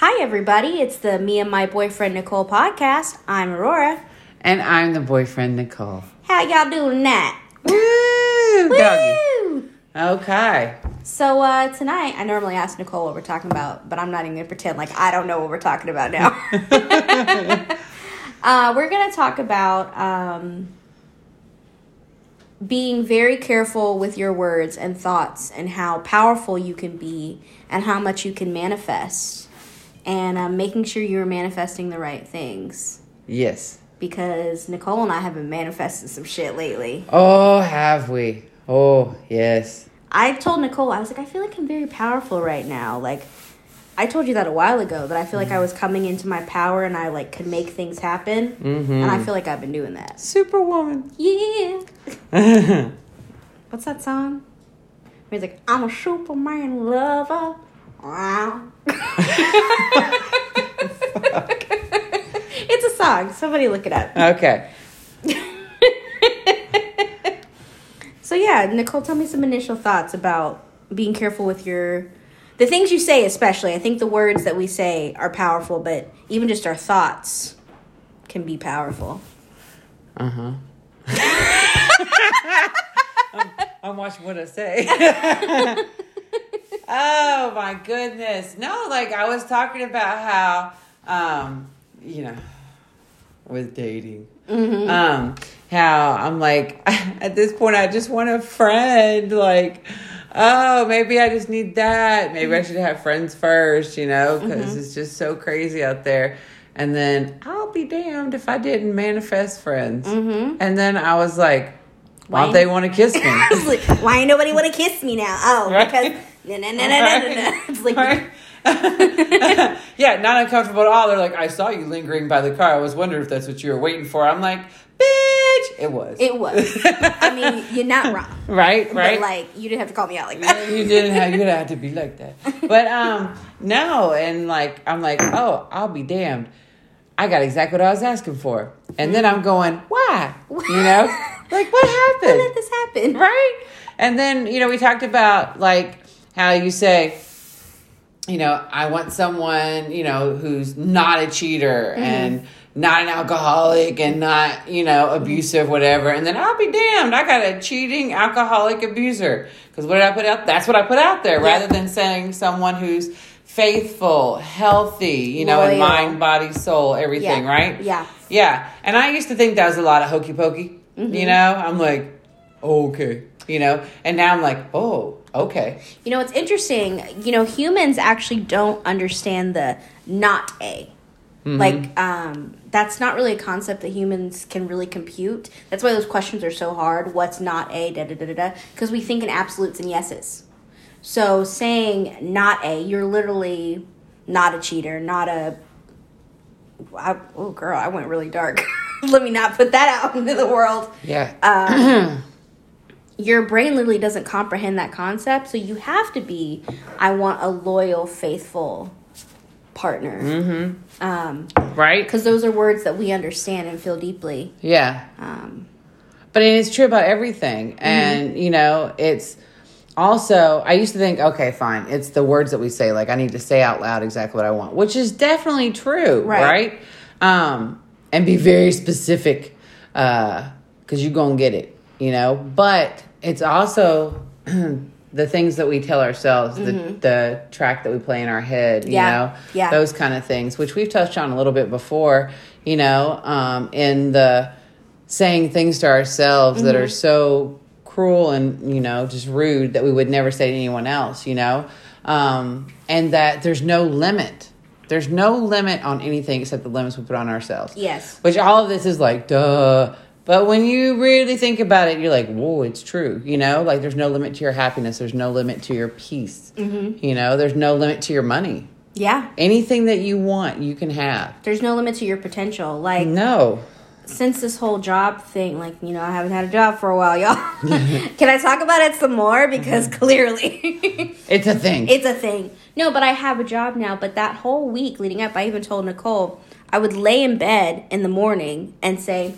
Hi, everybody. It's the Me and My Boyfriend Nicole podcast. I'm Aurora. And I'm the boyfriend, Nicole. How y'all doing that? Woo! Doggy. Woo! Okay. So, uh, tonight, I normally ask Nicole what we're talking about, but I'm not even going to pretend like I don't know what we're talking about now. uh, we're going to talk about um, being very careful with your words and thoughts and how powerful you can be and how much you can manifest and um, making sure you're manifesting the right things Yes. because Nicole and I have been manifesting some shit lately. Oh, have we? Oh, yes. I told Nicole, I was like, I feel like I'm very powerful right now. Like, I told you that a while ago that I feel like I was coming into my power and I like could make things happen. Mm-hmm. And I feel like I've been doing that. Superwoman. Yeah. What's that song? He's like, I'm a Superman lover. Wow. it's a song. Somebody look it up. Okay. So yeah, Nicole, tell me some initial thoughts about being careful with your the things you say especially. I think the words that we say are powerful, but even just our thoughts can be powerful. Uh huh. I'm, I'm watching what I say. Oh my goodness. No, like I was talking about how, um, you know, with dating. Um, how I'm like, at this point, I just want a friend. Like, oh, maybe I just need that. Maybe I should have friends first, you know, because it's just so crazy out there. And then I'll be damned if I didn't manifest friends. And then I was like, why don't they want to kiss me? I was like, why ain't nobody want to kiss me now? Oh, Right. because It's like, Right? yeah, not uncomfortable at all. They're like, I saw you lingering by the car. I was wondering if that's what you were waiting for. I'm like, bitch, it was. it was. I mean, you're not wrong, right, right. but like you didn't have to call me out like that. you didn't have you didn't have to be like that. But um no, and like I'm like, oh, I'll be damned. I got exactly what I was asking for. And then I'm going, why? You know? like what happened? did this happen? right? And then, you know, we talked about like how you say, you know, I want someone, you know, who's not a cheater mm-hmm. and not an alcoholic and not, you know, mm-hmm. abusive, whatever. And then I'll be damned. I got a cheating alcoholic abuser. Because what did I put out? That's what I put out there rather than saying someone who's faithful, healthy, you know, in mind, body, soul, everything, Yeah. right? Yeah. Yeah, and I used to think that was a lot of hokey pokey. Mm-hmm. You know, I'm like, okay, you know, and now I'm like, oh, okay. You know, it's interesting. You know, humans actually don't understand the not a. Like, um, that's not really a concept that humans can really compute. That's why those questions are so hard. What's not a? Da da da da da. Because we think in absolutes and yeses. So saying not a, you're literally not a cheater, not a. I, oh, girl, I went really dark. Let me not put that out into the world Yeah, your brain literally doesn't comprehend that concept. So you have to be, I want a loyal, faithful partner. Mm-hmm. Um, right? because those are words that we understand and feel deeply. Yeah, Um, but it's true about everything, and you know, it's also. I used to think, okay, fine, it's the words that we say. Like I need to say out loud exactly what I want, which is definitely true, Right. right? Um, and be very specific, because you're gonna get it, you know. But it's also the things that we tell ourselves, the the track that we play in our head, you Yeah. know, Yeah. those kind of things, which we've touched on a little bit before, you know, um, in the saying things to ourselves that are so cruel and you know just rude that we would never say to anyone else, you know, um, and that there's no limit. There's no limit on anything except the limits we put on ourselves. yes. Which all of this is like, duh. But when you really think about it, you're like, whoa, it's true. You know, like there's no limit to your happiness. There's no limit to your peace. Mm-hmm. You know, there's no limit to your money. Yeah. Anything that you want, you can have. There's no limit to your potential. Like, No. since this whole job thing, like, you know, I haven't had a job for a while, y'all. Can I talk about it some more? Because clearly. It's a thing. It's a thing. No, but I have a job now. But that whole week leading up, I even told Nicole I would lay in bed in the morning and say,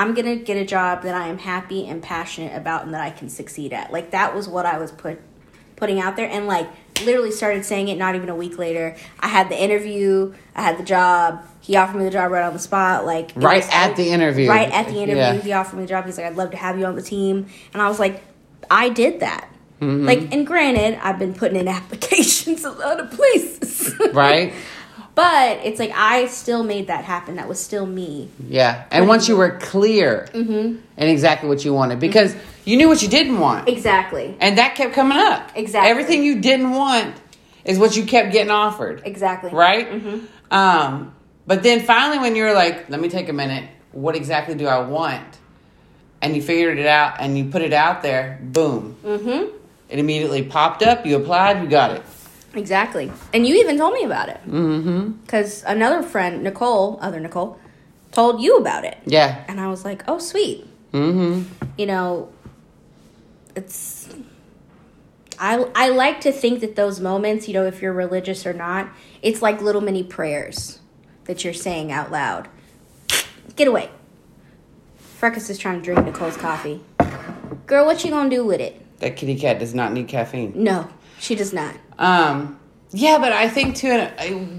I'm gonna get a job that I am happy and passionate about and that I can succeed at. Like that was what I was put putting out there, and like literally started saying it not even a week later. I had the interview, I had the job. He offered me the job right on the spot, like Right was- at the interview. Right at the interview, Yeah. he offered me the job. He's like, "I'd love to have you on the team," and I was like, "I did that." Mm-hmm. Like, and granted, I've been putting in applications a lot of places, Right? But it's like I still made that happen. That was still me. Yeah. And once you were clear and exactly what you wanted, because you knew what you didn't want. Exactly. And that kept coming up. Exactly. Everything you didn't want is what you kept getting offered. Exactly. Right? Um, but then finally, when you were like, let me take a minute, what exactly do I want? And you figured it out and you put it out there, boom. Mm-hmm. It immediately popped up, you applied, you got it. Exactly. And you even told me about it. Mm-hmm. Because another friend, Nicole, other Nicole, told you about it. Yeah. And I was like, oh, sweet. Mm-hmm. You know, it's. I, I like to think that those moments, you know, if you're religious or not, it's like little mini prayers that you're saying out loud. Get away. Freckles is trying to drink Nicole's coffee. Girl, what you gonna do with it? That kitty cat does not need caffeine. No, she does not. Um, yeah, but I think too,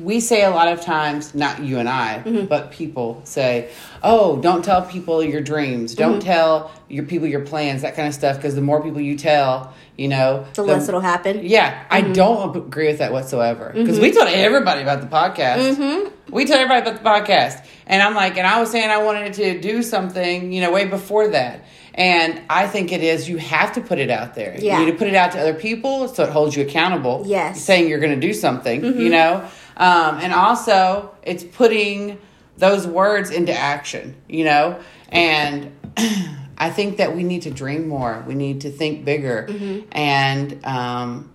we say a lot of times, not you and I, Mm-hmm. but people say, "Oh, don't tell people your dreams. Don't Mm-hmm. tell your people your plans, that kind of stuff." Because the more people you tell, you know, The less it'll happen. Yeah, I Mm-hmm. don't agree with that whatsoever. Because we told everybody about the podcast. Mm-hmm. We told everybody about the podcast, and I'm like, and I was saying I wanted to do something, you know, way before that. And I think it is you have to put it out there. Yeah. You need to put it out to other people so it holds you accountable. Yes. Mm-hmm. saying you're going to do something, you know, um, and also it's putting those words into action, you know, and. I think that we need to dream more. We need to think bigger, Mm-hmm. and um,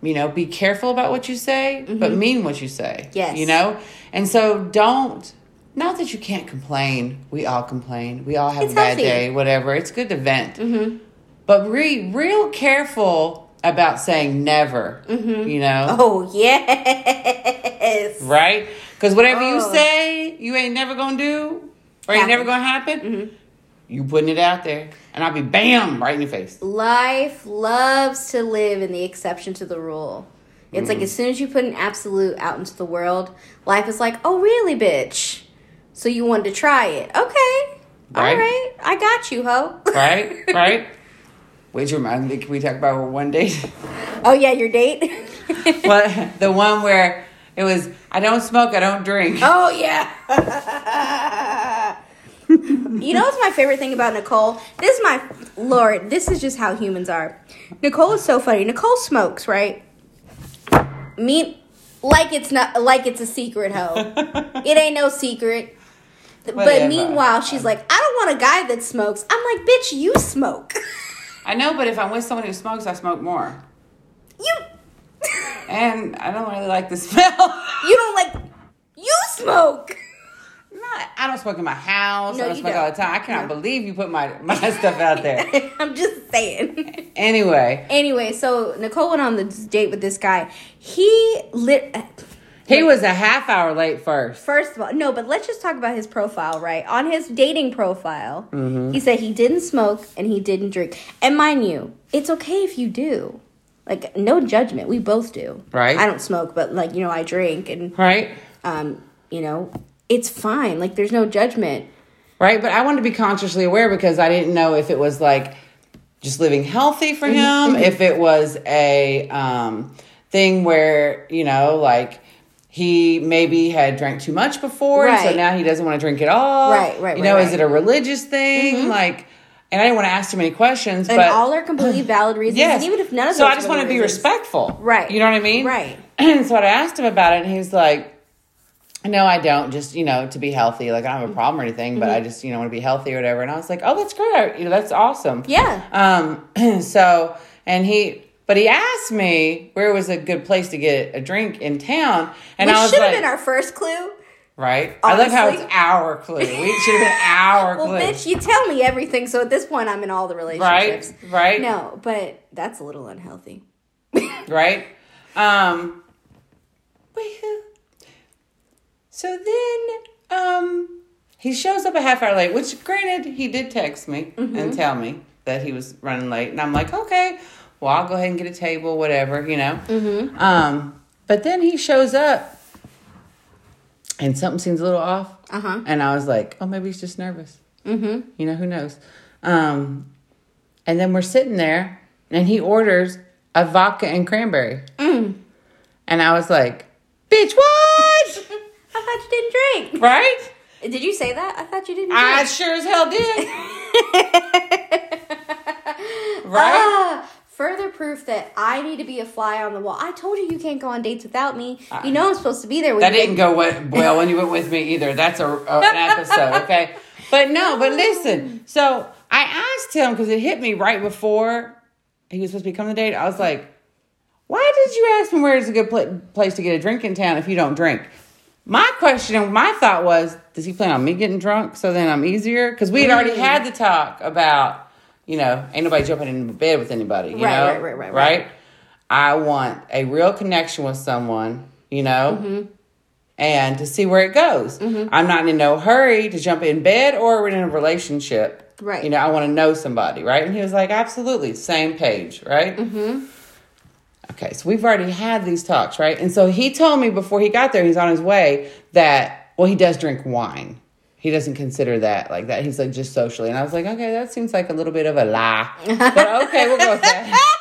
you know, be careful about what you say, but mean what you say. Mm-hmm. Yes. you know, and so don't. Not that you can't complain. We all complain. We all have It's a bad healthy. Mm-hmm. day. Whatever. It's good to vent, but be real careful about saying never. You know, Oh yes. right? Because whatever you Oh. say, you ain't never gonna do, or ain't Happen. never gonna happen. You putting it out there, and I'll be bam right in your face. Life loves to live in the exception to the rule. It's Mm. like as soon as you put an absolute out into the world, life is like, oh really, bitch? So you wanted to try it? Okay, all Right. right, I got you, ho. right? Right? Wait, you remind me? Can we talk about one date? oh yeah, your date. what the one where it was? I don't smoke. I don't drink. Oh yeah. you know what's my favorite thing about Nicole? This is my lord. This is just how humans are. Nicole is so funny. Nicole smokes, right? Me, like it's not like it's a secret, ho. it ain't no secret. But meanwhile, she's like, I don't want a guy that smokes. I'm like, bitch, you smoke. I know, but if I'm with someone who smokes, I smoke more, you, and I don't really like the smell. you don't like, you smoke. Not, I don't smoke in my house. No, I don't you smoke all don't. the time. I cannot No. believe you put my my stuff out there. I'm just saying. Anyway, Anyway, so Nicole went on the date with this guy. He lit. He was a half hour late first. First of all, no, but let's just talk about his profile, right? On his dating profile, Mm-hmm. he said he didn't smoke and he didn't drink. And mind you, it's okay if you do. Like, no judgment. We both do. Right. I don't smoke, but, like, you know, I drink and, Right? um, you know, it's fine. Like, there's no judgment. Right? But I wanted to be consciously aware because I didn't know if it was like just living healthy for Mm-hmm. him, if it was a um, thing where, you know, like he maybe had drank too much before, so now he doesn't want to drink at all. Right, right, You right, know, is right. it a religious thing? Like, and I didn't want to ask too many questions, And but all are completely valid reasons. Yes. And even if none of so I just want to be reasons- respectful. Right. You know what I mean? Right. And so I asked him about it, and he's like, no, I don't. Just you know, to be healthy. Like I don't have a problem or anything, but I just you know want to be healthy or whatever. And I was like, oh, that's great. You know, that's awesome. Yeah. Um. So and he, but he asked me where was a good place to get a drink in town, and Which I was should have like, been our first clue. right. I love how it's our clue. We should have been our Well, clue. Well, bitch, you tell me everything, so at this point, I'm in all the relationships. right. Right. No, but that's a little unhealthy. right? Um, so then, um, he shows up a half hour late, which granted, he did text me and tell me that he was running late. And I'm like, okay, well, I'll go ahead and get a table, whatever, you know. Mm-hmm. Um, but then he shows up, and something seems a little off. Uh-huh. And I was like, oh, maybe he's just nervous. Mm-hmm. You know, who knows? Um, and then we're sitting there, and he orders a vodka and cranberry. Mm. And I was like, bitch, what? I thought you didn't drink. right? Did you say that? I thought you didn't I drink. sure as hell did. right? Ah, further proof that I need to be a fly on the wall. I told you you can't go on dates without me. You know I'm supposed to be there with That you. didn't go well when you went with me either. That's a, a- an episode, okay? But no, but listen. So I asked him because it hit me right before he was supposed to be coming to date. I was like, "Why did you ask me where is a good pla- place to get a drink in town if you don't drink?" My question, and my thought was, does he plan on me getting drunk so then I'm easier? Because we had already Mm. had the talk about, you know, ain't nobody jumping in bed with anybody. You Right, know, right, right, right, right. I want a real connection with someone, you know, Mm-hmm. and to see where it goes. I'm not in no hurry to jump in bed or in a relationship. Right. You know, I want to know somebody, right? And he was like, absolutely, same page, right? Mm-hmm. Okay, so we've already had these talks, right? And so he told me before he got there, he's on his way, that, well, he does drink wine. He doesn't consider that like that. He's like just socially. And I was like, okay, that seems like a little bit of a lie. But okay, we'll go with that.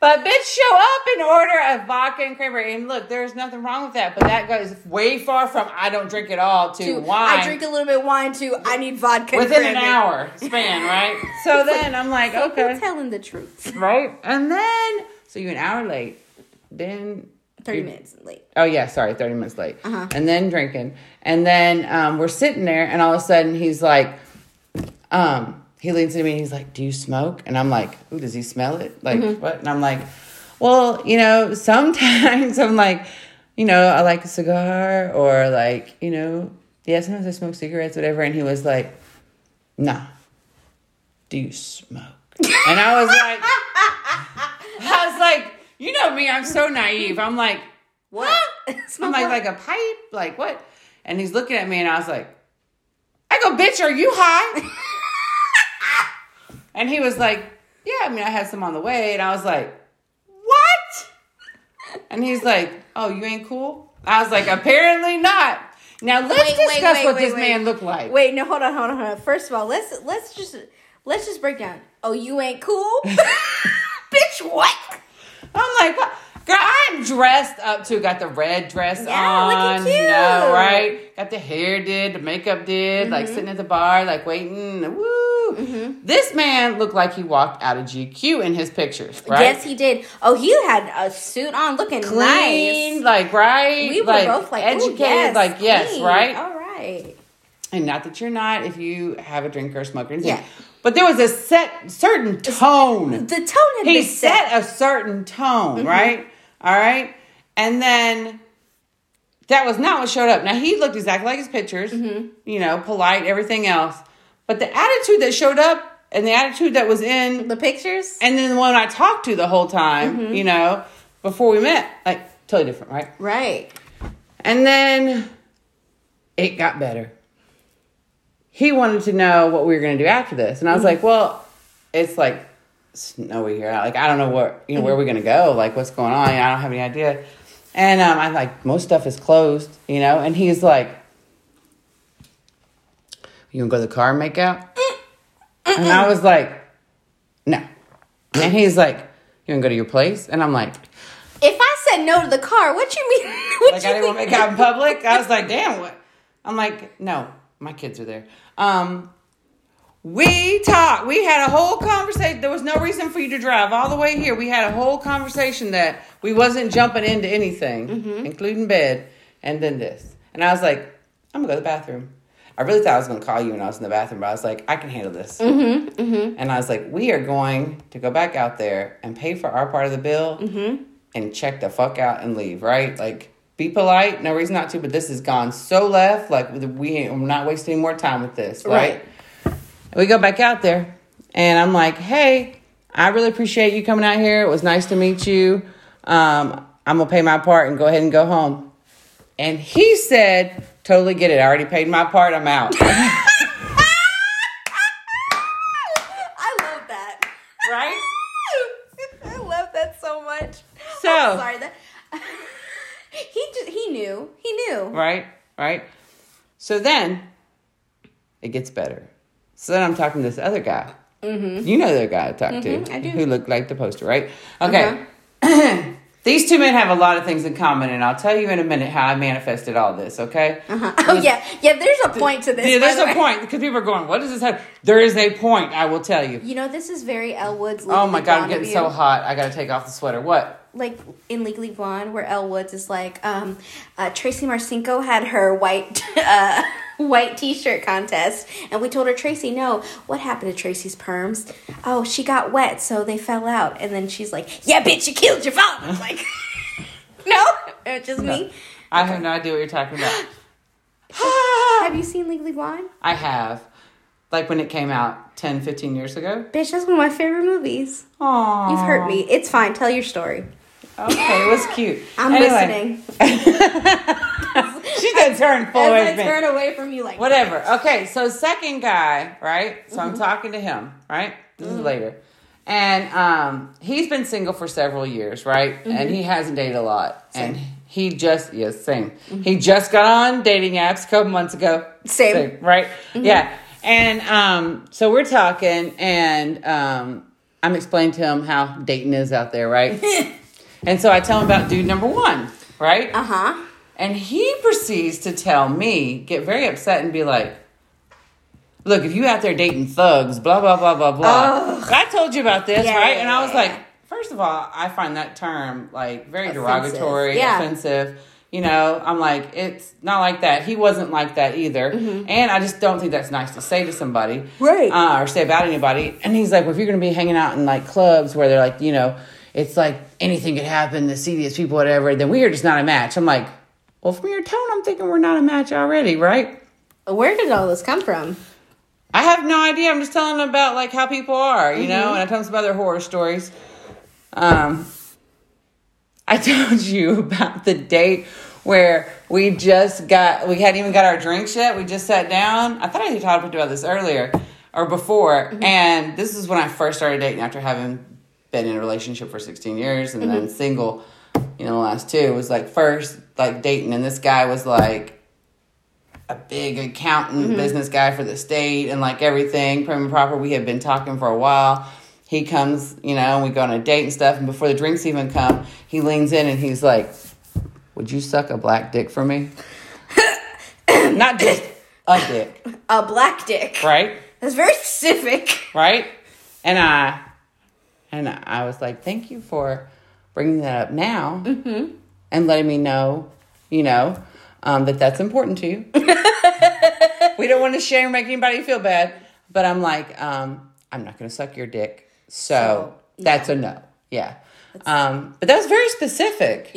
But bitch, show up and order a vodka and cranberry. And look, there's nothing wrong with that. But that goes way far from I don't drink at all to, To, wine I drink a little bit of wine too. I need vodka. and within an hour span, right? So then I'm like, You're okay, telling the truth. right? And then so you're an hour late. Then 30 minutes late. Oh yeah, sorry, thirty minutes late. Uh-huh. And then drinking, and then um, we're sitting there, and all of a sudden he's like, um, he leans to me and he's like, "Do you smoke?" And I'm like, "Ooh, does he smell it? Like Mm-hmm. what?" And I'm like, "Well, you know, sometimes I'm like, you know, I like a cigar, or like, you know, yeah, sometimes I smoke cigarettes, whatever." And he was like, "Nah, do you smoke?" And I was like, I was like, you know me, I'm so naive. I'm like, What? I'm like, like a pipe? Like what? And he's looking at me and I was like, I go, bitch, are you high? and he was like, yeah, I mean, I had some on the way. And I was like, what? And he's like, oh, you ain't cool? I was like, apparently not. Now let's Wait, discuss wait, what wait, this wait. man looked like. Wait, no, hold on, hold on, hold on. First of all, let's let's just let's just break down. Oh, you ain't cool, bitch. What? I'm like, what? girl, I'm dressed up too. Got the red dress Yeah, looking on, you cute. know, right? Got the hair did, the makeup did, like Mm-hmm. sitting at the bar, like waiting. Woo! This man looked like he walked out of GQ in his pictures, right? Yes, he did. Oh, he had a suit on, looking Clean, nice. like right, We were like both like, educated, yes, like yes, clean. right. All right. And not that you're not if you have a drink or smoke or anything. Yeah. But there was a set certain tone. The tone had he been set a certain tone, Mm-hmm. right? All right. And then that was not what showed up. Now he looked exactly like his pictures, Mm-hmm. you know, polite, everything else. But the attitude that showed up and the attitude that was in, The pictures. and then the one I talked to the whole time, Mm-hmm. you know, before we met, like totally different, right? Right. And then it got better. He wanted to know what we were going to do after this. And I was like, well, it's like snowy here. Like, I don't know what, you know, where we're going to go. Like, what's going on? I don't have any idea. And um, I'm like, most stuff is closed, you know? And he's like, you going to go to the car and make out? And I was like, no. And he's like, you going to go to your place? And I'm like, If I said no to the car, what you mean? What like you I didn't want to make out in public. I was like, damn, what? I'm like, no, my kids are there. Um, we talked. We had a whole conversation. There was no reason for you to drive all the way here. We had a whole conversation that we wasn't jumping into anything, Mm-hmm. including bed, and then this. And I was like, I'm gonna go to the bathroom. I really thought I was gonna call you when I was in the bathroom, but I was like, I can handle this. Mm-hmm, And I was like, we are going to go back out there and pay for our part of the bill Mm-hmm. and check the fuck out and leave, right? Like, be polite, no reason not to, but this has gone so left. Like, we I'm not wasting any more time with this, right? We go back out there, and I'm like, hey, I really appreciate you coming out here. It was nice to meet you. Um, I'm gonna pay my part and go ahead and go home. And he said, totally get it. I already paid my part. I'm out. I love that. right? I love that so much. so Sorry that he knew he knew. right, right. So then it gets better. So then I'm talking to this other guy. Mm-hmm. You know the guy I talked Mhm, to, I do. who looked like the poster, right? Okay. These two men have a lot of things in common, and I'll tell you in a minute how I manifested all this. Okay? Uh-huh. Oh yeah, yeah. There's a point to this. Yeah, there's the a way. point because people are going, "What does this have?" There is a point. I will tell you. You know, this is very Elle Woods. Oh my god, I'm getting you. so hot. I gotta take off the sweater. What? Like in Legally Blonde, where Elle Woods is like, um, uh, Tracy Marcinko had her white uh, white T-shirt contest, and we told her Tracy, no, what happened to Tracy's perms? Oh, she got wet, so they fell out, and then she's like, yeah, bitch, you killed your father. I'm like, no, it's just me. I have no idea what you're talking about. Have you seen Legally Blonde? I have. Like when it came out 10, 15 years ago. Bitch, that's one of my favorite movies. Aww. You've hurt me. It's fine. Tell your story. Okay, it was cute. I'm Anyway, listening. She's gonna turn full As away I turn away from you, like Whatever. Okay, so second guy, right? So Mm-hmm. I'm talking to him, right? This is later. And um, he's been single for several years, right? Mm-hmm. And he hasn't dated a lot. And he just, yes, same. He just got on dating apps a couple months ago. Mm-hmm. Same. Mm-hmm. right? Yeah. And um, so we're talking, and um, I'm explaining to him how dating is out there, right? and so I tell him about dude number one, right? Uh huh. And he proceeds to tell me, get very upset and be like, Look, if you out there dating thugs, blah, blah, blah, blah, blah. Ugh. I told you about this, Yeah, right? yeah, and I was yeah, like, first of all, I find that term like very Offensive. derogatory, offensive. You know, I'm like, it's not like that. He wasn't like that either. And I just don't think that's nice to say to somebody. Mm-hmm. Right. Uh, or say about anybody. And he's like, well, if you're going to be hanging out in like clubs where they're like, you know, it's like anything could happen, the seediest people, whatever, then we are just not a match. I'm like, well, from your tone, I'm thinking we're not a match already, right? Where did all this come from? I have no idea. I'm just telling them about like how people are, you know, and I tell them some other horror stories. Um, I told you about the date where we just got we hadn't even got our drinks yet. We just sat down. I thought I talked about this earlier or before, and this is when I first started dating after having been in a relationship for 16 years and then mm-hmm. single. You know, the last two it was like first like dating, and this guy was like a big accountant, mm-hmm. business guy for the state, and like everything prim and proper. We had been talking for a while. He comes, you know, and we go on a date and stuff. And before the drinks even come, he leans in and he's like, "Would you suck a black dick for me? Not just a dick, A black dick. right? That's very specific. Right?" And I, and I was like, "Thank you for bringing that up now and letting me know, you know, um, that that's important to you." we don't want to share or make anybody feel bad. But I'm like, um, I'm not going to suck your dick. So, So, that's a no. Yeah. Um, but that was very specific.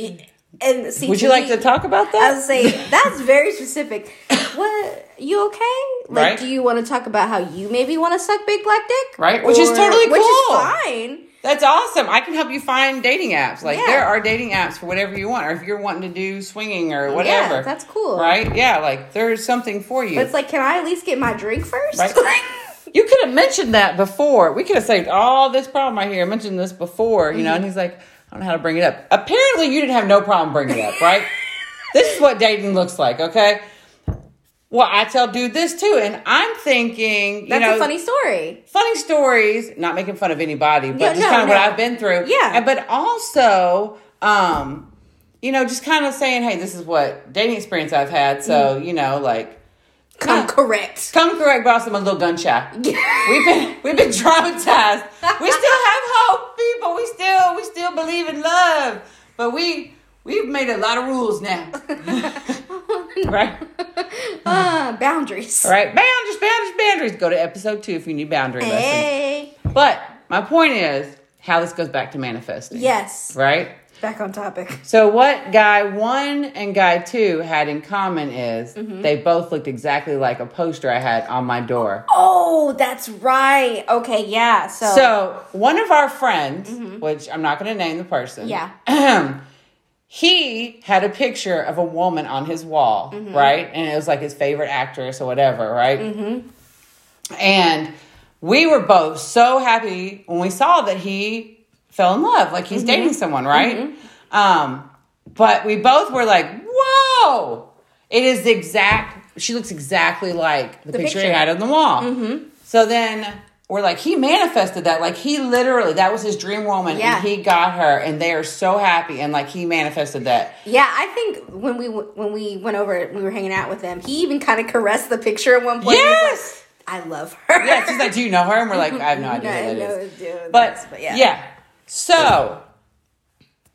And see, Would you like me, to talk about that? I was saying that's very specific. What you okay? Like, Right. do you want to talk about how you maybe want to suck big black dick? Right, which is totally cool. Which is fine. That's awesome. I can help you find dating apps. Like Yeah. there are dating apps for whatever you want, or if you're wanting to do swinging or whatever. Yeah, that's cool. Right? Yeah, like there's something for you. But it's like, can I at least get my drink first? Right. You could have mentioned that before. We could have saved all this problem right here. I mentioned this before, you know, mm-hmm. and he's like, I don't know how to bring it up. Apparently, you didn't have no problem bringing it up, right? this is what dating looks like, okay? Well, I tell dude this too, and I'm thinking, you That's know, a funny story. funny stories, not making fun of anybody, but Yeah, just no, kind of what. I've been through. Yeah. And- But also, um, you know, just kind of saying, hey, this is what dating experience I've had. So, Mm. you know, like, Come correct. Come correct, boss. I'm a little gun shy. We've been we've been traumatized. We still have hope, people. Believe in love, but we we've made a lot of rules now, right? Uh, boundaries. Right? Boundaries, boundaries, boundaries. Go to episode two if you need boundary lessons. But my point is how this goes back to manifesting. Yes. Right. Back on topic. So what guy one and guy two had in common is Mm-hmm. they both looked exactly like a poster I had on my door. Oh, that's right. Okay, yeah. So, So one of our friends, which I'm not going to name the person, Mm-hmm. Yeah. he had a picture of a woman on his wall, Mm-hmm. right? And it was like his favorite actress or whatever, right? Mm-hmm. And we were both so happy when we saw that he fell in love, like he's Mm-hmm. dating someone, right? Um, but we both were like, whoa! It is the exact. She looks exactly like the, The picture, he had on the wall. Mm-hmm. So then we're like, he manifested that. Like he literally, that was his dream woman, Yeah. and he got her, and they are so happy, and like he manifested that. Yeah, I think when we when we went over, we were hanging out with him. He even kind of caressed the picture at one point. Yes. like, I love her. Yeah, she's like, do you know her? And we're like, I have no idea I who that know is. who it is, But, but yeah. yeah. So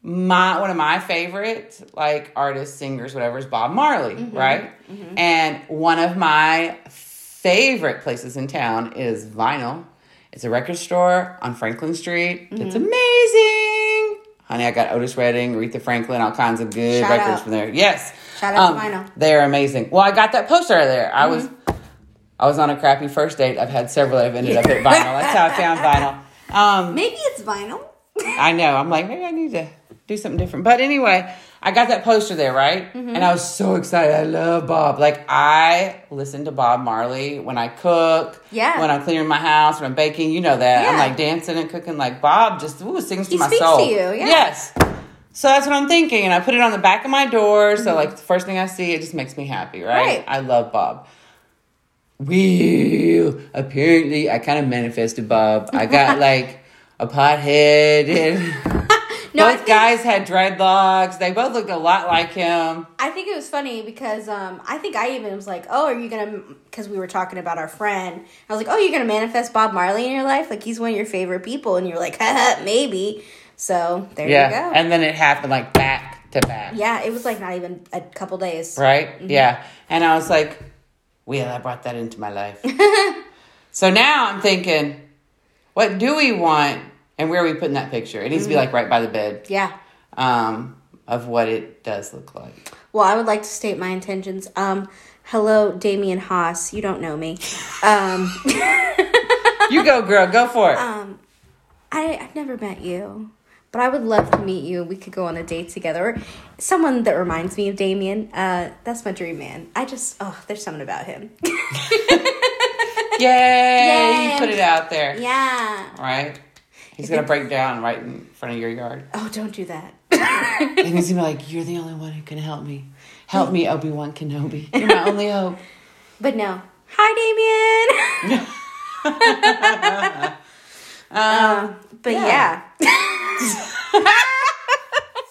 my one of my favorite like artists, singers, whatever is Bob Marley, Mm-hmm. right? And one of my favorite places in town is Vinyl. It's a record store on Franklin Street. It's Mm-hmm. amazing. Honey, I got Otis Redding, Aretha Franklin, all kinds of good Shout records out. from there. Yes. Shout out to Vinyl. They're amazing. Well, I got that poster there. I was Mm-hmm. I was on a crappy first date. I've had several that have ended up at vinyl. That's how I found vinyl. Um, Maybe it's vinyl. I know. I'm like, maybe I need to do something different. But anyway, I got that poster there, right? Mm-hmm. And I was so excited. I love Bob. Like, I listen to Bob Marley when I cook, Yeah. when I'm cleaning my house, when I'm baking. You know that. Yeah. I'm like dancing and cooking. Like, Bob just ooh, sings to He my speaks soul. to you, yeah. Yes. So that's what I'm thinking. And I put it on the back of my door. Mm-hmm. So, like, the first thing I see, it just makes me happy, right? Right. I love Bob. Well, apparently, I kind of manifested Bob. I got like a pothead. And No, both think- guys had dreadlocks. They both looked a lot like him. I think it was funny because um, I think I even was like, "Oh, are you gonna?" Because we were talking about our friend. I was like, "Oh, you're gonna manifest Bob Marley in your life? Like he's one of your favorite people?" And you're like, "Maybe." So there Yeah. you go. And then it happened like back to back. yeah, it was like not even a couple days. Right? Mm-hmm. Yeah. And I was like, well, I brought that into my life. so now I'm thinking, what do we want? And where are we putting that picture? It needs to be like right by the bed Yeah. um, of what it does look like. Well, I would like to state my intentions. Um, hello, Damien Haas. You don't know me. Um, You go, girl. Go for it. um, I I've never met you, but I would love to meet you. We could go on a date together. Someone that reminds me of Damien. Uh, that's my dream man. I just oh, there's something about him. Yay! Yay. You put it out there. yeah. Right? He's to break down right in front of your yard. Oh, don't do that. And he's to be like, You're the only one who can help me. Help me, Obi Wan Kenobi. You're my only hope. but no. Hi, Damien. Um, but Yeah. yeah.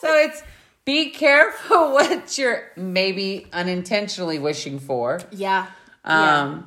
so it's be careful what you're maybe unintentionally wishing for. Yeah. yeah.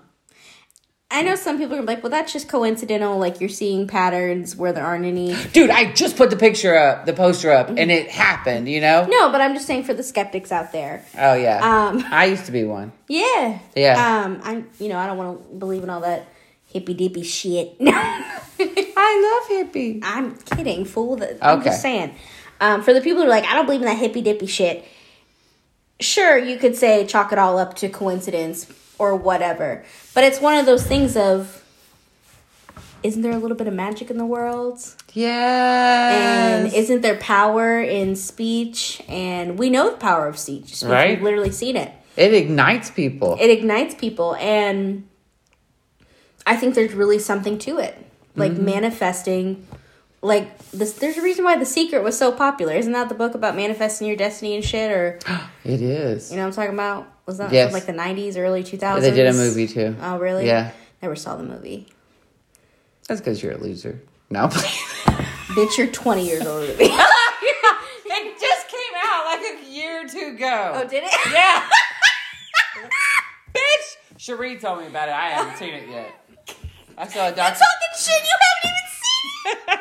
I know some people are like, well, that's just coincidental. Like you're seeing patterns where there aren't any. Dude, I just put the picture up, the poster up, and it happened, you know? No, but I'm just saying for the skeptics out there. Oh, yeah. Um, I used to be one. Yeah. Yeah. Um, I, you know, I don't want to believe in all that hippy dippy shit. I love hippie. I'm kidding, fool. That I'm Okay. just saying. Um, for the people who are like, I don't believe in that hippy dippy shit. Sure, you could say chalk it all up to coincidence or whatever, but it's one of those things of. Isn't there a little bit of magic in the world? Yeah. And isn't there power in speech? And we know the power of speech. because Right. We've literally seen it. it ignites people. It ignites people, and I think there's really something to it, like Mm-hmm. manifesting. Like this, there's a reason why The Secret was so popular. Isn't that the book about manifesting your destiny and shit? Or it is. you know what I'm talking about? Was that Yes. like the '90s, early 2000s? They did a movie too. Oh, really? Yeah. Never saw the movie. That's because you're a loser. No. Bitch, you're 20 years older than me. it just came out like a year or two ago. oh, did it? Yeah. Bitch! Cherie told me about it. I haven't seen it yet. I saw a doc. Talking shit you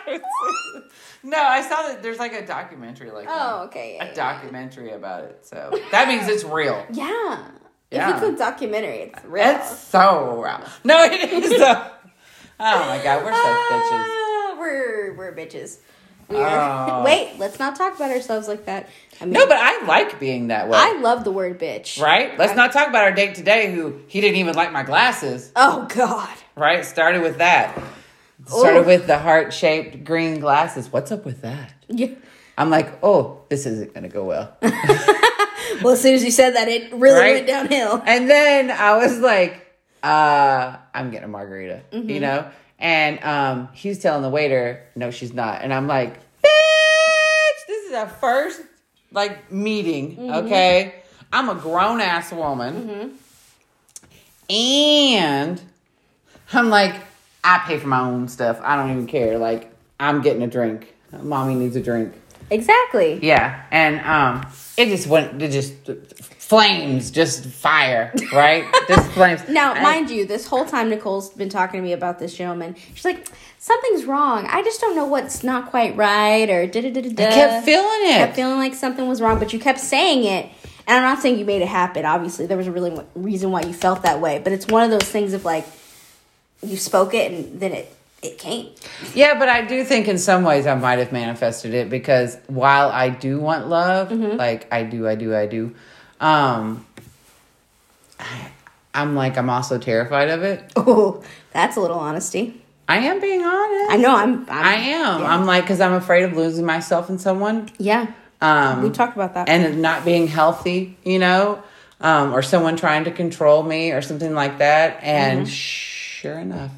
haven't even seen. No, I saw that there's like a documentary like Oh, okay. yeah, A yeah. documentary about it. So that means it's real. Yeah. Yeah. If you could documentary, it's real. It's so real. No, it is though. Oh my god, we're such bitches. Ah, we're we're bitches. We're Oh. wait. Let's not talk about ourselves like that. I mean, No, but I like being that way. I love the word bitch. right? Let's I- not talk about our date today who he didn't even like my glasses. Oh God. Right? Started with that. Started Ooh. with the heart shaped green glasses. What's up with that? Yeah. I'm like, oh, this isn't gonna go well. Well, as soon as you said that, it really Right? went downhill. and then I was like, uh, I'm getting a margarita, Mm-hmm. you know? And um, he's telling the waiter, no, she's not. And I'm like, bitch, this is our first like meeting, okay? I'm a grown ass woman. And I'm like, I pay for my own stuff. I don't even care. Like, I'm getting a drink. Mommy needs a drink. Exactly. Yeah. And um it just went it just flames, just fire, right? just flames. Now, And- mind you, this whole time Nicole's been talking to me about this gentleman. She's like, something's wrong. I just don't know what's not quite right, or da da da da. I kept feeling it. You kept feeling like something was wrong, but you kept saying it. And I'm not saying you made it happen. Obviously, there was a really reason why you felt that way. But it's one of those things of like, you spoke it and then it it came. Yeah, but I do think in some ways I might have manifested it because while I do want love, Mm-hmm. like I do, I do, I do, um, I, I'm like I'm also terrified of it. Oh, that's a little honesty. I am being honest. I know. I'm. I'm I am. Yeah. I'm like because I'm afraid of losing myself in someone. yeah. Um, We talked about that. and not being healthy, you know, um, or someone trying to control me or something like that. And Mm-hmm. Sure enough,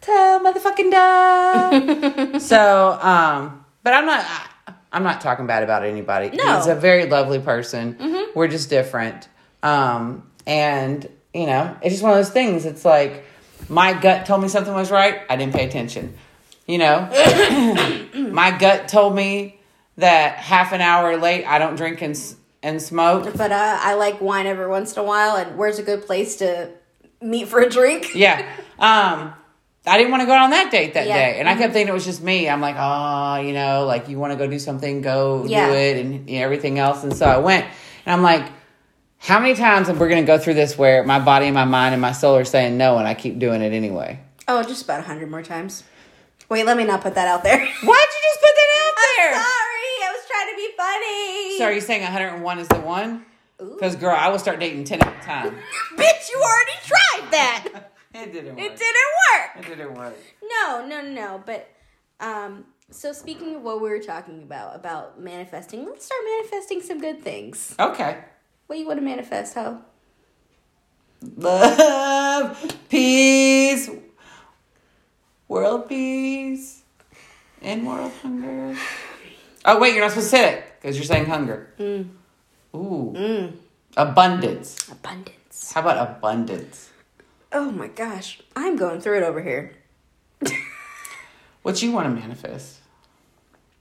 tell motherfucking dog. so, um, but I'm not. I- I'm not talking bad about anybody. No. He's a very lovely person. We're just different. Um, and you know, it's just one of those things. It's like my gut told me something was right. I didn't pay attention. You know, my gut told me that half an hour late I don't drink and and smoke. But uh, I like wine every once in a while. And where's a good place to meet for a drink? Yeah. Um, I didn't want to go on that date that Yeah. day, and I kept thinking it was just me. I'm like, oh, you know, like you want to go do something, go Yeah. do it, and you know, everything else. And so I went, and I'm like, how many times are we going to go through this where my body and my mind and my soul are saying no, and I keep doing it anyway? Oh, just about a hundred more times. Wait, let me not put that out there. Why'd you just put that out there? Sorry, I was trying to be funny. So are you saying 101 is the one? Because girl, I will start dating 10 at a time. Bitch, you already tried that. it didn't work. it didn't work. It didn't work. No, no, no, no. But um, so speaking of what we were talking about about manifesting, let's start manifesting some good things. Okay. What do you want to manifest, ho? Love, peace, world peace, and world hunger. Oh, wait, you're not supposed to say it because you're saying hunger. Ooh. Mm. Abundance. Abundance. How about abundance? Oh my gosh, I'm going through it over here. What you want to manifest?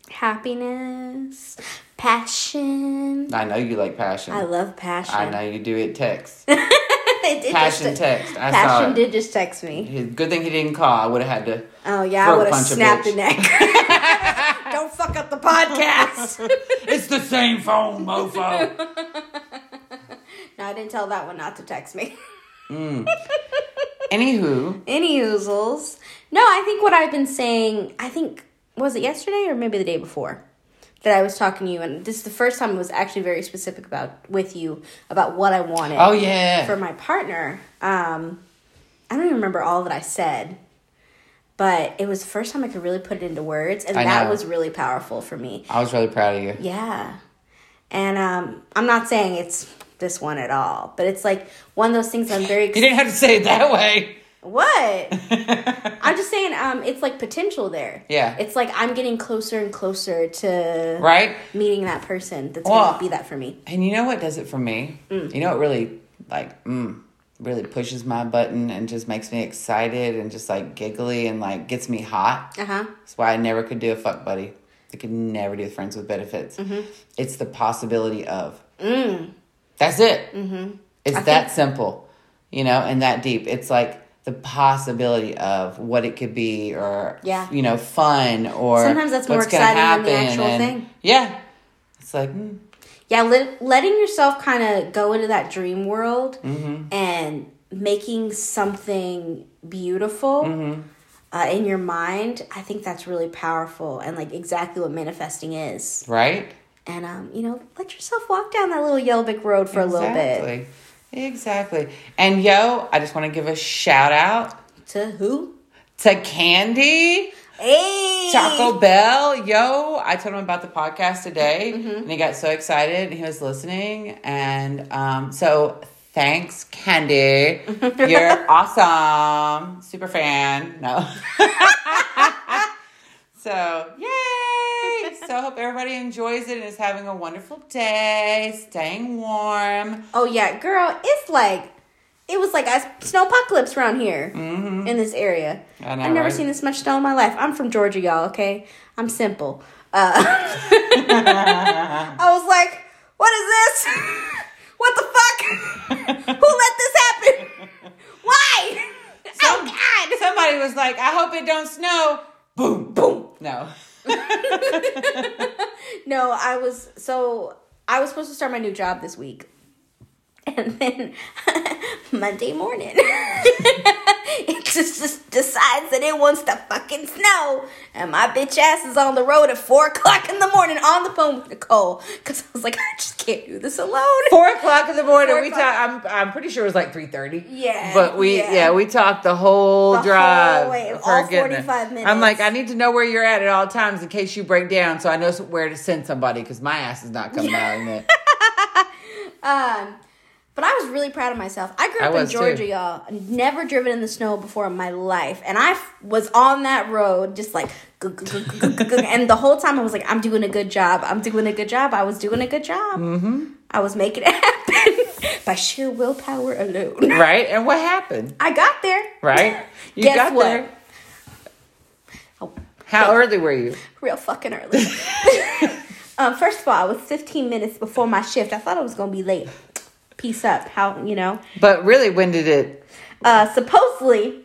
Happiness, passion. I know you like passion. I love passion. I know you do it text. it Passion just, text. I passion saw it. did just text me. Good thing he didn't call. I would have had to. Oh yeah, Throat I would have snapped a bitch. neck. Don't up the podcast. It's the same phone, mofo. no, I didn't tell that one not to text me. Anywho, Any oozles. No, I think what I've been saying, I think, was it yesterday or maybe the day before? That I was talking to you, and this is the first time I was actually very specific about with you about what I wanted oh yeah, for my partner. Um, I don't even remember all that I said, but it was the first time I could really put it into words, and I that know. was really powerful for me. I was really proud of you. Yeah. And um, I'm not saying it's this one at all, but it's like one of those things I'm very You didn't have to say it that way. What? I'm just saying, um, it's like potential there. Yeah. It's like I'm getting closer and closer to right? meeting that person that's Well- gonna be that for me. And you know what does it for me? You know what really like mm, really pushes my button and just makes me excited and just like giggly and like gets me hot. Uh huh. That's why I never could do a fuck buddy. I could never do friends with benefits. It's the possibility of. Mm. That's it. Mm-hmm. It's I that think- simple, you know, and that deep. It's like the possibility of what it could be, or Yeah. you know, fun, or Sometimes that's more exciting than the happen, actual and- thing. Yeah, it's like mm, Yeah, let, letting yourself kind of go into that dream world Mm-hmm. and making something beautiful Mm-hmm. uh, in your mind, I think that's really powerful and like exactly what manifesting is. right. And um, you know, let yourself walk down that little yellow brick road for a little bit. Exactly. Exactly. And yo, I just want to give a shout out To who? to Candy. Hey, Taco Bell, yo! I told him about the podcast today, Mm-hmm. and he got so excited. And he was listening, and um, so thanks, Candy. You're awesome, super fan. No, so yay! so I hope everybody enjoys it and is having a wonderful day, staying warm. Oh yeah, girl, it's like it was like a snow apocalypse around here Mm-hmm. in this area. I I've never right? seen this much snow in my life. I'm from Georgia, y'all. Okay, I'm simple. Uh, I was like, what is this? what the fuck? Who let this happen? Why? oh God! Somebody was like, I hope it don't snow. Boom, boom. No. No, I was so I was supposed to start my new job this week. And then Monday morning, it just, just decides that it wants to fucking snow. And my bitch ass is on the road at 4 o'clock in the morning on the phone with Nicole. Because I was like, I just can't do this alone. Four o'clock in the morning. Four We talk. I'm. I'm pretty sure it was like three thirty. Yeah, But we. Yeah. yeah. we talked the whole The whole drive. way, all 45 there. I'm like. I need to know where you're at at all times in case you break down, so I know where to send somebody because my ass is not coming out in it. Um, but I was really proud of myself. I grew I up in was too. Georgia, y'all. Never driven in the snow before in my life, and I f- was on that road just like, and the whole time I was like, I'm doing a good job. I'm doing a good job. I was doing a good job. Mm-hmm. I was making it happen by sheer willpower alone. Right? And what happened? I got there. Right? You Guess got what? there. Oh, How early were you? real fucking early. um, first of all, I was 15 minutes before my shift. I thought I was gonna be late. Peace up. How you know? But really, when did it? Uh, supposedly,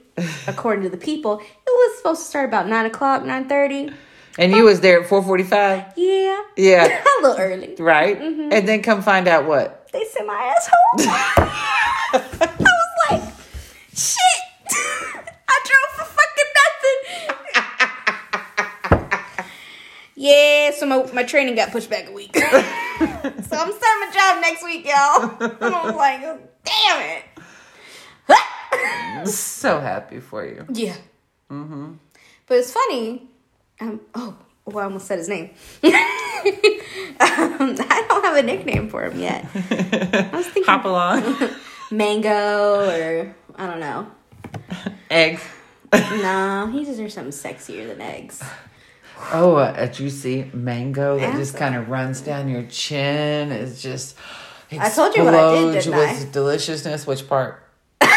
according to the people, it was supposed to start about nine o'clock, nine thirty. And you was there at four forty-five. Yeah, Yeah. a little early. Right. Mm-hmm. And then come find out what. They sent my ass home. I was like, shit. I drove for fucking nothing. Yeah, so my, my training got pushed back a week. so I'm starting my job next week, y'all. And I was like, damn it. So happy for you. Yeah. Mm-hmm. But it's funny. Um, oh, well, I almost said his name. um, I don't have a nickname for him yet. I was thinking Hop along. Mango or I don't know. Egg. No, he deserves something sexier than eggs. Oh, a, a juicy mango that just kind of runs down your chin. It's just. I told you what I did, didn't I? with deliciousness. Which part?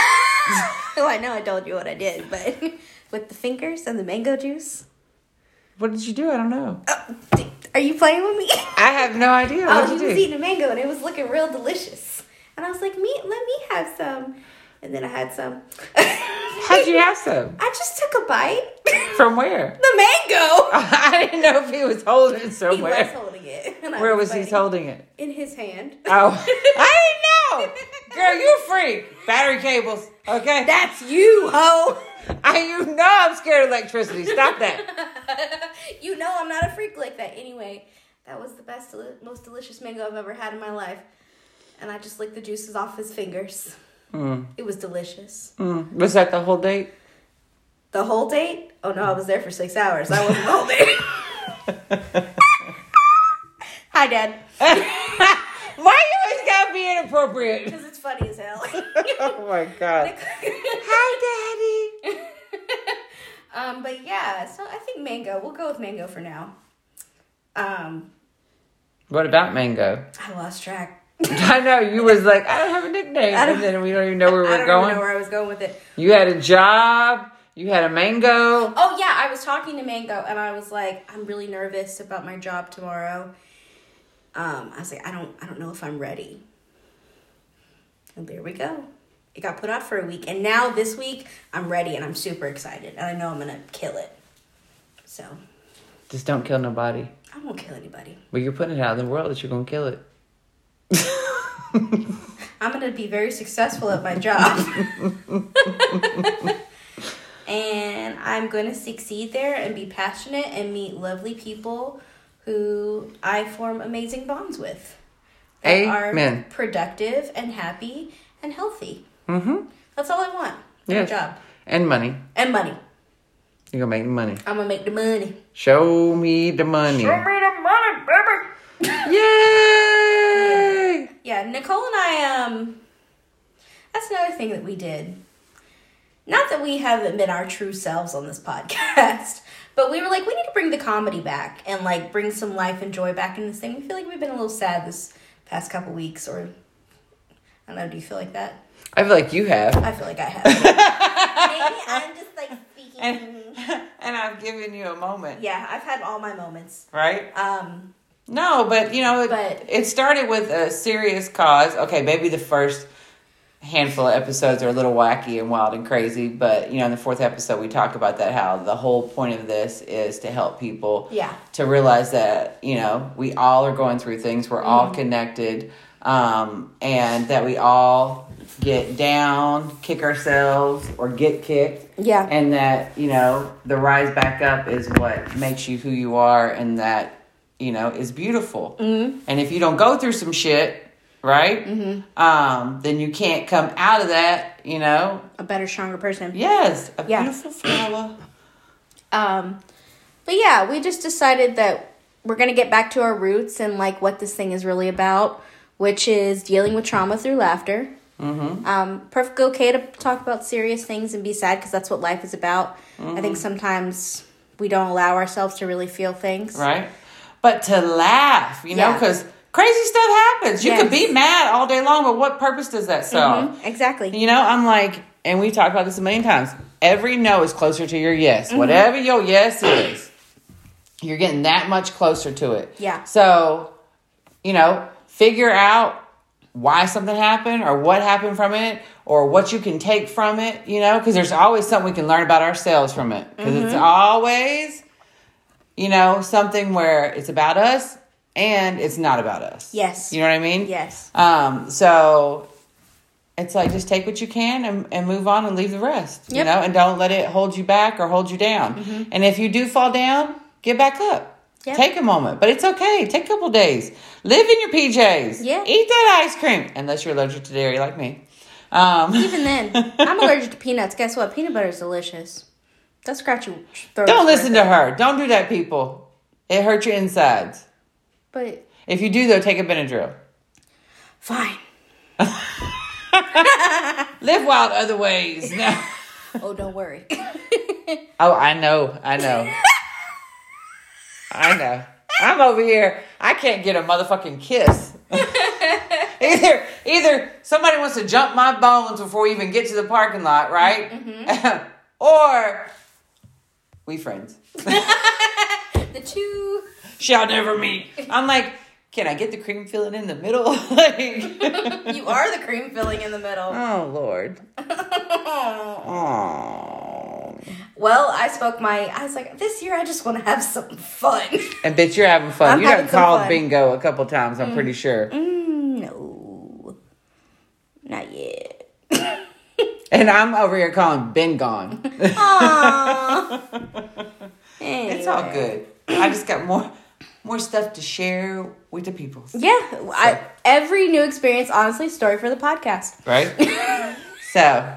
Oh, I know I told you what I did, but with the fingers and the mango juice. What did you do? I don't know. Oh, Are you playing with me? I have no idea. Oh, What he did you was do? eating a mango and it was looking real delicious. And I was like, "Me, let me have some." And then I had some. How'd you have some? I just took a bite. From where? the mango. I didn't know if he was holding it somewhere. He was holding it. Where was he holding it? In his hand. Oh, I didn't know. Girl, you freak. Battery cables. Okay. That's you, ho. I, you know I'm scared of electricity. Stop that. you know I'm not a freak like that. Anyway, that was the best, most delicious mango I've ever had in my life. And I just licked the juices off his fingers. Mm, It was delicious. mm. Was that the whole date? The whole date? Oh no, I was there for six hours. I wasn't the whole date. Hi, Dad. Why you always gotta be inappropriate? Because it's funny as hell. oh my god. Hi, Daddy. um, but yeah, so I think mango. We'll go with mango for now. Um, What about Mango? I lost track. I know you was like, I don't have a nickname, and then we don't even know where we're I don't going. even know where I was going with it. You had a job. You had a mango. Oh yeah, I was talking to Mango and I was like, I'm really nervous about my job tomorrow. Um, I was like, I don't, I don't know if I'm ready. And there we go. It got put off for a week, and now this week I'm ready and I'm super excited, and I know I'm gonna kill it. So Just don't kill nobody. I won't kill anybody. But you're putting it out in the world that you're gonna kill it. I'm gonna be very successful at my job. and I'm gonna succeed there and be passionate and meet lovely people who I form amazing bonds with. That Amen. are productive and happy and healthy. Mm-hmm. That's all I want. for Yes. My job. And money. And money. You're gonna make the money. I'm gonna make the money. Show me the money. Show me the money, baby. Yay! Yeah, Nicole and I, um, that's another thing that we did. Not that we haven't been our true selves on this podcast, But we were like, we need to bring the comedy back and like bring some life and joy back in this thing. We feel like we've been a little sad this past couple weeks, or I don't know. Do you feel like that? I feel like you have. I feel like I have. Maybe I'm just like speaking. And, and I've given you a moment, yeah, I've had all my moments. right? Um, No, but you know, it, But- it started with a serious cause. Okay, maybe the first handful of episodes are a little wacky and wild and crazy, but you know, in the fourth episode, we talk about that how the whole point of this is to help people yeah, to realize that you know we all are going through things. We're all connected, um, and that we all get down, kick ourselves, or get kicked yeah, and that you know the rise back up is what makes you who you are and that you know is beautiful mm-hmm. and if you don't go through some shit right mm-hmm. um, then you can't come out of that you know a better, stronger person. yes a Yeah. beautiful flower Um, but yeah, we just decided that we're gonna get back to our roots and like what this thing is really about, which is dealing with trauma through laughter. Mm-hmm. Um, perfectly okay to talk about serious things and be sad because that's what life is about. I think sometimes we don't allow ourselves to really feel things. right but to laugh you know because crazy stuff happens you could be mad all day long but what purpose does that serve Mhm, exactly. You know, I'm like, and we talked about this a million times. Every no is closer to your yes. Mm-hmm. Whatever your yes is, you're getting that much closer to it. Yeah. So, you know, figure out why something happened or what happened from it or what you can take from it, you know, because there's always something we can learn about ourselves from it. Because it's Mm-hmm. always, you know, something where it's about us and it's not about us. Yes. You know what I mean? Yes. Um, so it's like just take what you can and, and move on and leave the rest. You know, and don't let it hold you back or hold you down. And if you do fall down, get back up. Yep. Take a moment, but it's okay. Take a couple days. Live in your PJs. Yeah. Eat that ice cream, unless you're allergic to dairy like me. Um, Even then, I'm allergic to peanuts. Guess what? Peanut butter is delicious. Don't scratch your throat. don't listen to her. Don't do that, people. It hurts your insides. But If you do, though, take a Benadryl. fine. Live wild other ways. No. Oh, don't worry. Oh, I know. I know. I know. I'm over here. I can't get a motherfucking kiss. either either somebody wants to jump my bones before we even get to the parking lot, right? Mm-hmm. or we friends. the two. Shall never meet. I'm like, can I get the cream filling in the middle? like, You are the cream filling in the middle. oh Lord. Oh. Well, I spoke my. I was like, this year I just want to have some fun. And bitch, you're having fun. I'm you done having some called fun. bingo a couple times. I'm pretty sure. Mm, no, not yet. And I'm over here calling Ben gone. Aww. It's all good. I just got more more stuff to share with the people. Yeah, I, every new experience, honestly, story for the podcast. Right? so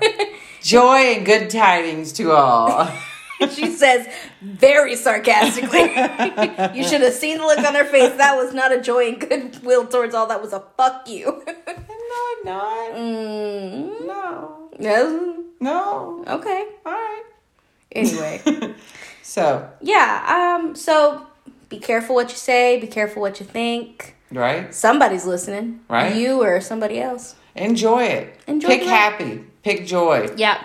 joy and good tidings to all. She says very sarcastically. you should have seen the look on her face. That was not a joy and goodwill towards all. That was a fuck you. no, I'm not. mm, No. no. No. Okay. All right. Anyway. So, Yeah, um, so be careful what you say, be careful what you think. right? Somebody's listening. Right. You or somebody else. Enjoy it. Enjoy Pick happy. Pick joy. Yeah.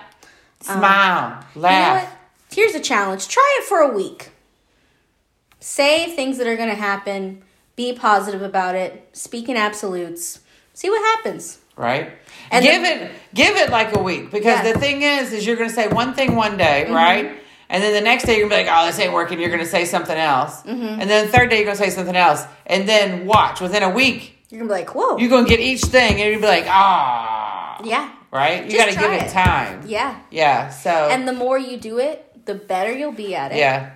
Smile. You know laugh. what? Here's a challenge. Try it for a week. Say things that are going to happen. Be positive about it. Speak in absolutes. See what happens. right? And give the- it give it like a week because Yeah. Mm-hmm. the thing is is you're gonna say one thing one day, right? And then the next day you're gonna be like, oh, this ain't working. You're gonna say something else, Mm-hmm. and then the third day you're gonna say something else, and then watch within a week You're going to be like, whoa. you're gonna get each thing, and you're gonna be like, ah, yeah. right? You Just gotta give it it. time. Yeah. Yeah. So And the more you do it, the better you'll be at it. yeah,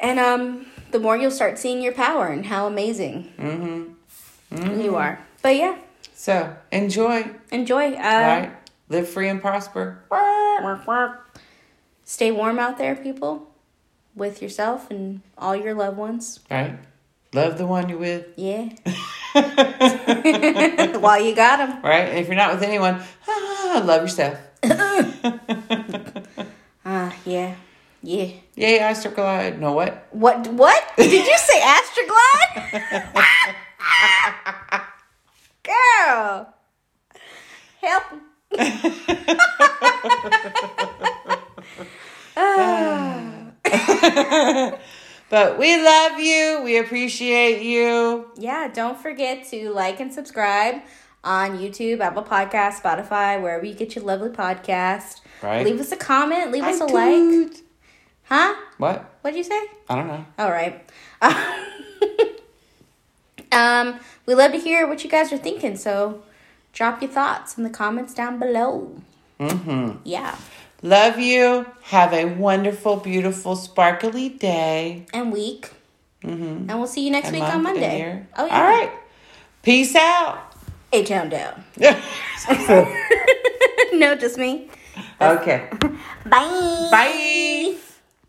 And um, the more you'll start seeing your power and how amazing Mm-hmm. you are. But yeah, so enjoy, enjoy. Uh, right? Live free and prosper. Work, work. Stay warm out there, people, with yourself and all your loved ones. Right? Love the one you're with. Yeah. While you got them. Right? And if you're not with anyone, ah, love yourself. Ah, yeah. Yeah. Yay, Astroglide. No, what? What? What? Did you say Astroglide? Girl. Help. But we love you. We appreciate you. Yeah, don't forget to like and subscribe on YouTube, Apple Podcast, Spotify, wherever you get your lovely podcast. Right. Leave us a comment, leave us a like. Huh? What? What did you say? I don't know. All right. um, we love to hear what you guys are thinking, so drop your thoughts in the comments down below. Mm-hmm. Yeah. Love you. Have a wonderful, beautiful, sparkly day. And week. Mm-hmm. And we'll see you next And week on Monday. Oh yeah. All right. Peace out. A town down. no, just me. Okay. Bye. Bye.